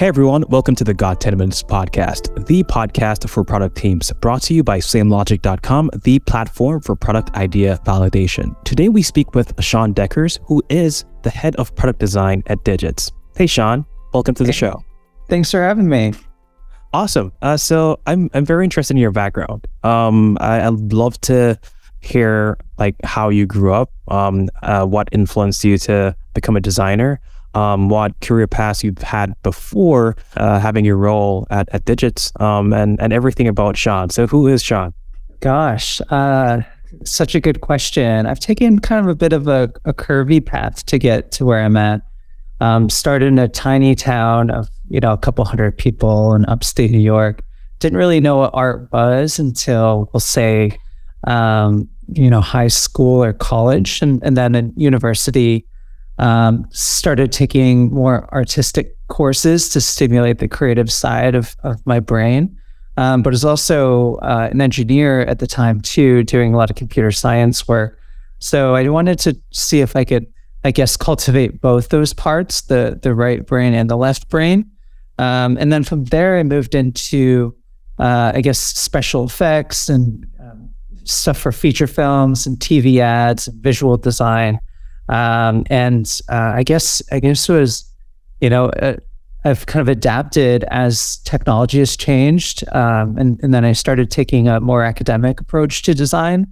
Hey everyone, welcome to the Got 10 Minutes podcast, the podcast for product teams, brought to you by SameLogic.com, the platform for product idea validation. Today we speak with Sean Deckers, who is the head of product design at Digits. Hey Sean, welcome to the show. Thanks for having me. Awesome. Uh, so I'm I'm very interested in your background. Um, I, would love to hear like how you grew up, um, uh, what influenced you to become a designer, um, what career paths you've had before uh, having your role at, at Digits um, and, and everything about Sean. So, who is Sean? Gosh, uh, such a good question. I've taken kind of a bit of a, a curvy path to get to where I'm at. Um, started in a tiny town of you know a couple hundred people in upstate New York. Didn't really know what art was until we'll say um, you know high school or college, and, and then in university um, started taking more artistic courses to stimulate the creative side of, of my brain. Um, but was also uh, an engineer at the time too, doing a lot of computer science work. So I wanted to see if I could, I guess, cultivate both those parts, the the right brain and the left brain. Um, and then from there, I moved into, uh, I guess, special effects and um, stuff for feature films and TV ads and visual design. Um, and uh, I guess I guess it was, you know, uh, I've kind of adapted as technology has changed, um, and and then I started taking a more academic approach to design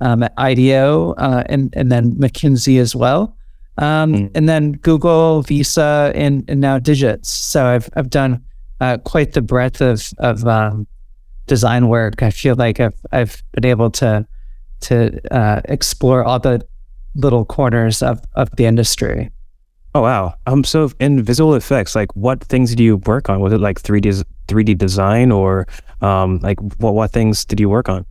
um, at IDEO uh, and and then McKinsey as well, mm. and then Google, Visa, and and now Digits. So I've I've done uh, quite the breadth of of um, design work. I feel like I've I've been able to to uh, explore all the little corners of, of the industry. Oh wow! Um, so in visual effects, like what things do you work on? Was it like three D three D design, or um, like what what things did you work on?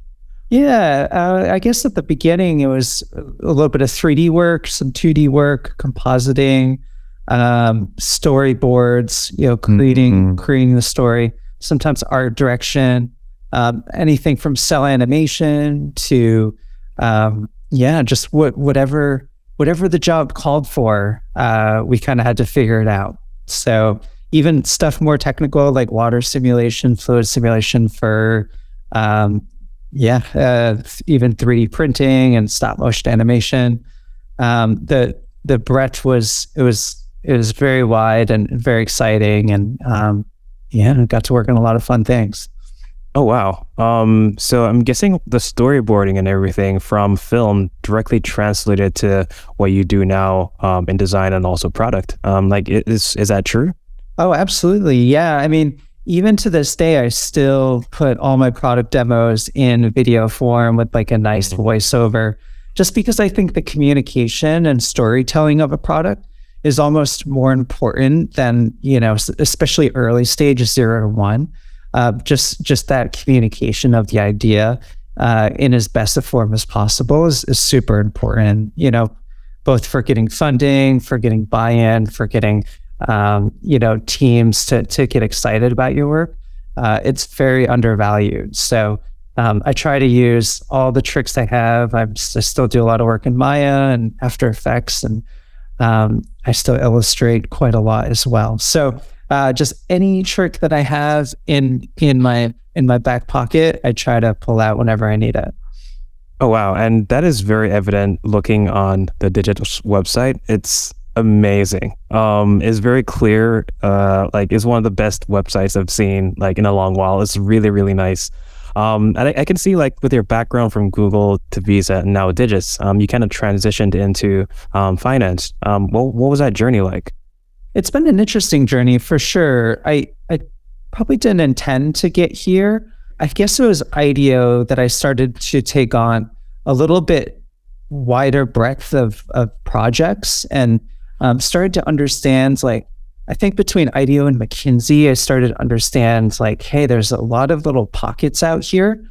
Yeah, uh, I guess at the beginning it was a little bit of three D work, some two D work, compositing, um, storyboards. You know, creating mm-hmm. creating the story. Sometimes art direction, um, anything from cel animation to um, yeah, just what whatever whatever the job called for, uh, we kind of had to figure it out. So even stuff more technical like water simulation, fluid simulation for um, yeah, uh, even 3D printing and stop motion animation. Um, the the breadth was it was it was very wide and very exciting, and um, yeah, got to work on a lot of fun things. Oh wow. Um, so I'm guessing the storyboarding and everything from film directly translated to what you do now um, in design and also product. Um, like is is that true? Oh, absolutely. Yeah. I mean, even to this day, I still put all my product demos in video form with like a nice mm-hmm. voiceover, just because I think the communication and storytelling of a product is almost more important than you know, especially early stage zero to one uh, just just that communication of the idea uh, in as best a form as possible is, is super important. You know, both for getting funding, for getting buy-in, for getting um, you know teams to to get excited about your work. Uh, it's very undervalued. So um, I try to use all the tricks I have. I'm, I still do a lot of work in Maya and After Effects, and um, I still illustrate quite a lot as well. So uh, just any trick that I have in in my in my back pocket, I try to pull out whenever I need it. Oh wow, and that is very evident looking on the Digits website. It's amazing. Um, it's very clear. Uh, like it's one of the best websites I've seen like in a long while. It's really really nice. Um, and I, I, can see like with your background from Google to Visa and now Digits, um, you kind of transitioned into um, finance. Um, what what was that journey like? It's been an interesting journey for sure. I, I probably didn't intend to get here. I guess it was IDEO that I started to take on a little bit wider breadth of, of projects and um, started to understand like I think between IDEO and McKinsey, I started to understand like, hey, there's a lot of little pockets out here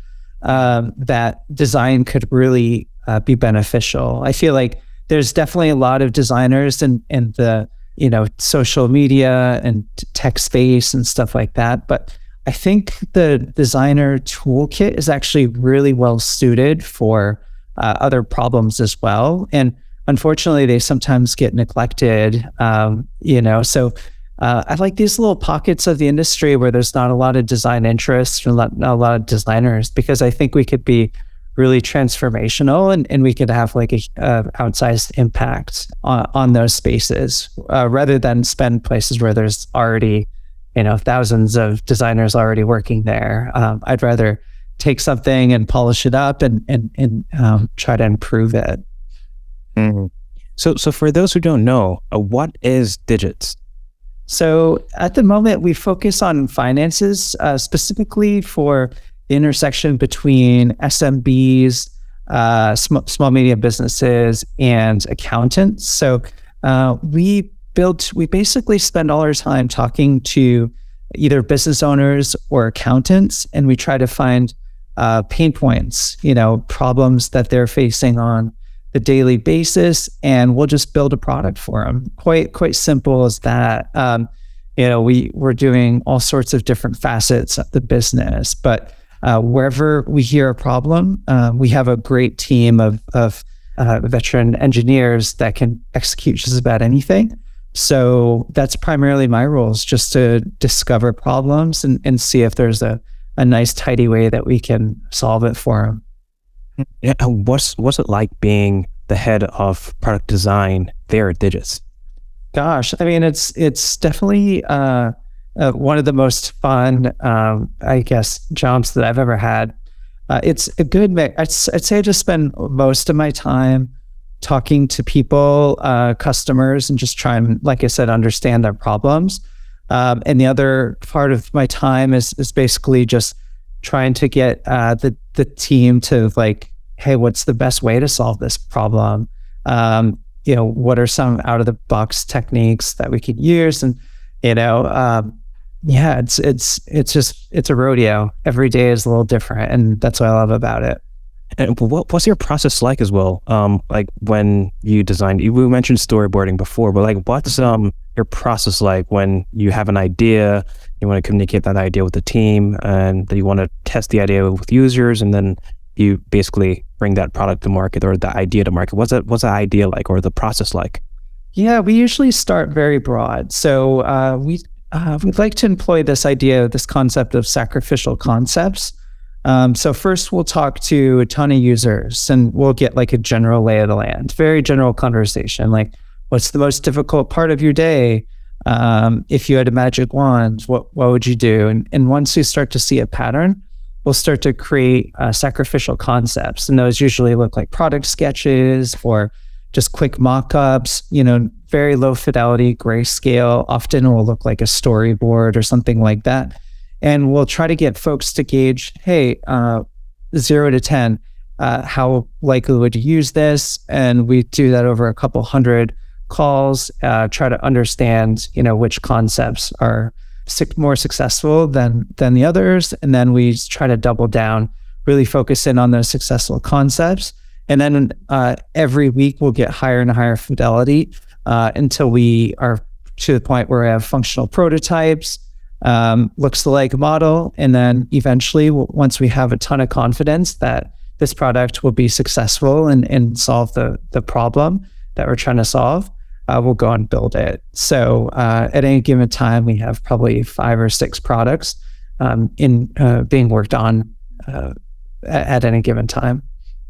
um, that design could really uh, be beneficial. I feel like there's definitely a lot of designers in, in the you know, social media and tech space and stuff like that. But I think the designer toolkit is actually really well suited for uh, other problems as well. And unfortunately, they sometimes get neglected, um, you know. So uh, I like these little pockets of the industry where there's not a lot of design interest or not, not a lot of designers because I think we could be really transformational and, and we could have like a uh, outsized impact on, on those spaces uh, rather than spend places where there's already you know thousands of designers already working there. Um, i'd rather take something and polish it up and and, and um, try to improve it. Mm-hmm. so so for those who don't know uh, what is digits? So at the moment we focus on finances uh, specifically for the intersection between SMBs, uh, sm- small medium businesses, and accountants. So uh, we built, we basically spend all our time talking to either business owners or accountants, and we try to find uh, pain points, you know, problems that they're facing on the daily basis, and we'll just build a product for them. Quite quite simple as that. Um, you know, we we're doing all sorts of different facets of the business, but uh, wherever we hear a problem, uh, we have a great team of, of uh, veteran engineers that can execute just about anything. So that's primarily my role is just to discover problems and, and see if there's a, a nice, tidy way that we can solve it for them. Yeah, what's what's it like being the head of product design there at Digits? Gosh, I mean, it's it's definitely uh, uh, one of the most fun, um, I guess, jobs that I've ever had. Uh, it's a good mix. I'd, I'd, say I just spend most of my time talking to people, uh, customers, and just trying, like I said, understand their problems. Um, and the other part of my time is is basically just trying to get uh, the the team to like, hey, what's the best way to solve this problem? Um, you know, what are some out of the box techniques that we could use? And you know, um, yeah, it's it's it's just it's a rodeo. Every day is a little different, and that's what I love about it. And what, what's your process like as well? Um, like when you design, you we mentioned storyboarding before, but like what's um your process like when you have an idea, you want to communicate that idea with the team, and you want to test the idea with users, and then you basically bring that product to market or the idea to market. What's that? What's the idea like, or the process like? Yeah, we usually start very broad. So uh, we uh, we'd like to employ this idea, this concept of sacrificial concepts. Um, so first, we'll talk to a ton of users, and we'll get like a general lay of the land, very general conversation, like what's the most difficult part of your day? Um, if you had a magic wand, what what would you do? And and once we start to see a pattern, we'll start to create uh, sacrificial concepts, and those usually look like product sketches or just quick mock-ups, you know, very low fidelity, grayscale. Often will look like a storyboard or something like that. And we'll try to get folks to gauge, hey, uh, zero to 10, uh, how likely would you use this? And we do that over a couple hundred calls, uh, try to understand, you know, which concepts are more successful than than the others. And then we try to double down, really focus in on those successful concepts and then uh, every week we'll get higher and higher fidelity uh, until we are to the point where we have functional prototypes, um, looks like model. And then eventually, once we have a ton of confidence that this product will be successful and, and solve the, the problem that we're trying to solve, uh, we'll go and build it. So uh, at any given time, we have probably five or six products um, in uh, being worked on uh, at any given time.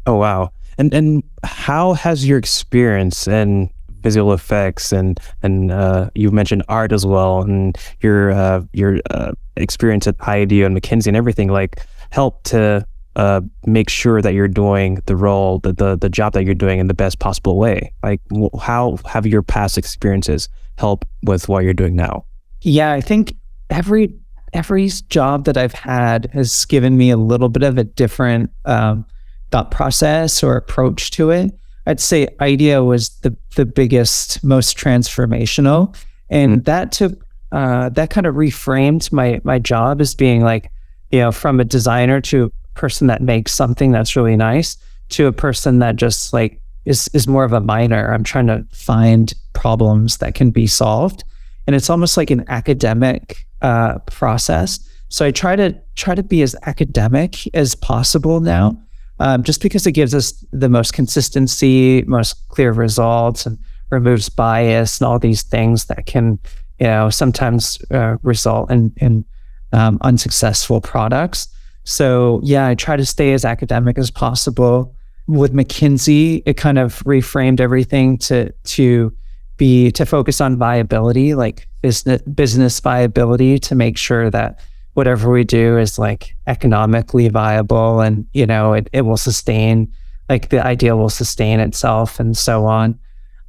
Oh wow! And and how has your experience in visual effects and and uh, you mentioned art as well, and your uh, your uh, experience at IDEO and McKinsey and everything like help to uh, make sure that you're doing the role, the, the the job that you're doing in the best possible way. Like, how have your past experiences help with what you're doing now? Yeah, I think every every job that I've had has given me a little bit of a different um, thought process or approach to it. I'd say IDEO was the the biggest, most transformational, and mm-hmm. that took uh, that kind of reframed my my job as being like, you know, from a designer to a person that makes something that's really nice to a person that just like is is more of a miner. I'm trying to find problems that can be solved, and it's almost like an academic uh, process. So I try to try to be as academic as possible now um, just because it gives us the most consistency, most clear results, and removes bias and all these things that can you know, sometimes uh, result in, in um, unsuccessful products. So yeah, I try to stay as academic as possible. With McKinsey, it kind of reframed everything to to be to focus on viability, like business business viability, to make sure that whatever we do is like economically viable and you know it, it will sustain like the idea will sustain itself and so on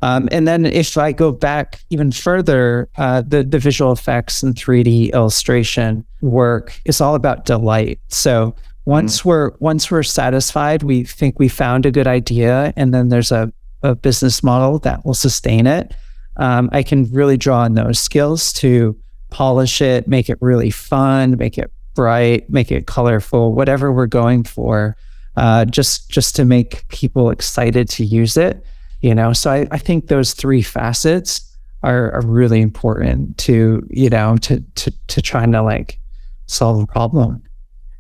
um, and then if I go back even further, uh, the the visual effects and 3D illustration work is all about delight. So once mm. we're once we're satisfied, we think we found a good idea, and then there's a, a business model that will sustain it. Um, I can really draw on those skills to polish it, make it really fun, make it bright, make it colorful, whatever we're going for, uh, just just to make people excited to use it you know? So I, I think those three facets are, are really important to you know to to to trying to like solve a problem.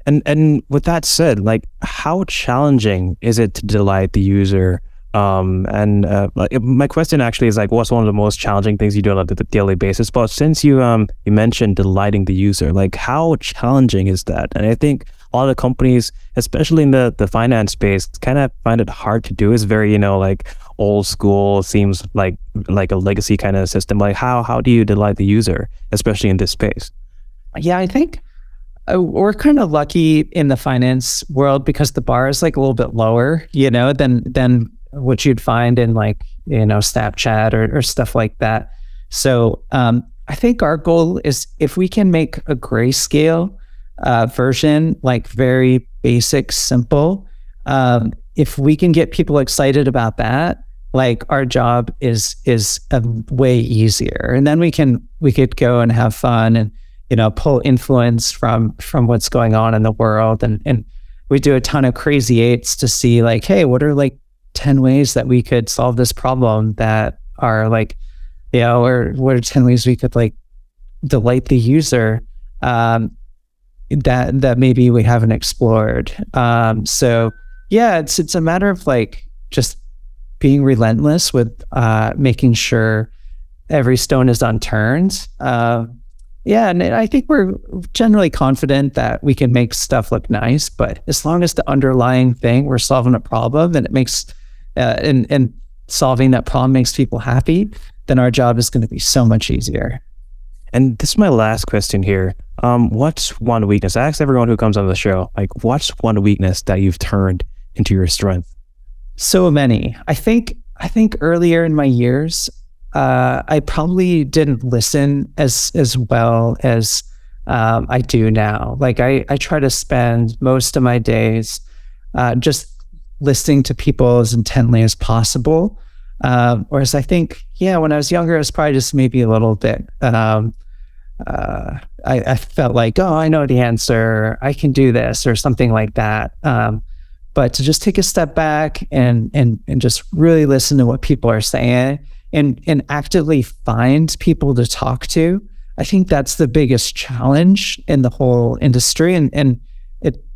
And and with that said like how challenging is it to delight the user um, and uh, my question actually is like, what's one of the most challenging things you do on a daily basis? But since you um you mentioned delighting the user, like how challenging is that? And I think a lot of companies, especially in the the finance space, kind of find it hard to do. It's very you know like old school seems like like a legacy kind of system like how how do you delight the user especially in this space yeah i think uh, we're kind of lucky in the finance world because the bar is like a little bit lower you know than than what you'd find in like you know snapchat or, or stuff like that so um, i think our goal is if we can make a grayscale uh, version like very basic simple um, if we can get people excited about that, like our job is is way easier. And then we can we could go and have fun and you know pull influence from from what's going on in the world and and we do a ton of crazy eights to see like hey what are like 10 ways that we could solve this problem that are like you know or what are 10 ways we could like delight the user um that that maybe we haven't explored um so yeah, it's it's a matter of like just being relentless with uh, making sure every stone is unturned. Uh, yeah, and I think we're generally confident that we can make stuff look nice, but as long as the underlying thing we're solving a problem and it makes uh, and and solving that problem makes people happy, then our job is going to be so much easier. And this is my last question here. Um, what's one weakness? I ask everyone who comes on the show, like, what's one weakness that you've turned into your strength? So many. I think I think earlier in my years, uh, I probably didn't listen as as well as um, I do now. Like I, I try to spend most of my days uh, just listening to people as intently as possible. Um, whereas I think, yeah, when I was younger, I was probably just maybe a little bit. Um, uh, I, I, felt like, oh, I know the answer. I can do this, or something like that. Um, but to just take a step back and and and just really listen to what people are saying and and actively find people to talk to i think that's the biggest challenge in the whole industry and and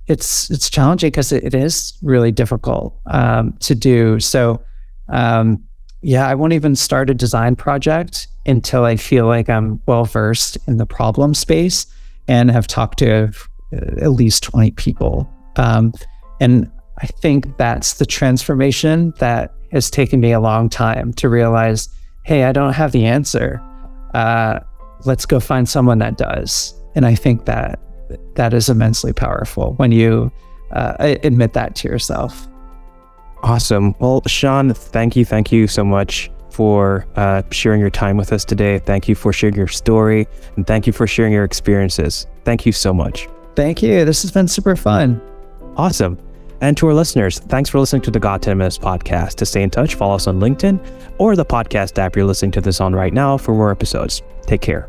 it's it's challenging because it, it is really difficult um, to do so um, yeah i won't even start a design project until i feel like i'm well versed in the problem space and have talked to uh, at least 20 people um, and I think that's the transformation that has taken me a long time to realize hey, I don't have the answer. Uh, let's go find someone that does. And I think that that is immensely powerful when you uh, admit that to yourself. Awesome. Well, Sean, thank you. Thank you so much for uh, sharing your time with us today. Thank you for sharing your story. And thank you for sharing your experiences. Thank you so much. Thank you. This has been super fun. Awesome. And to our listeners, thanks for listening to the Got 10 Minutes podcast. To stay in touch, follow us on LinkedIn or the podcast app you're listening to this on right now for more episodes. Take care.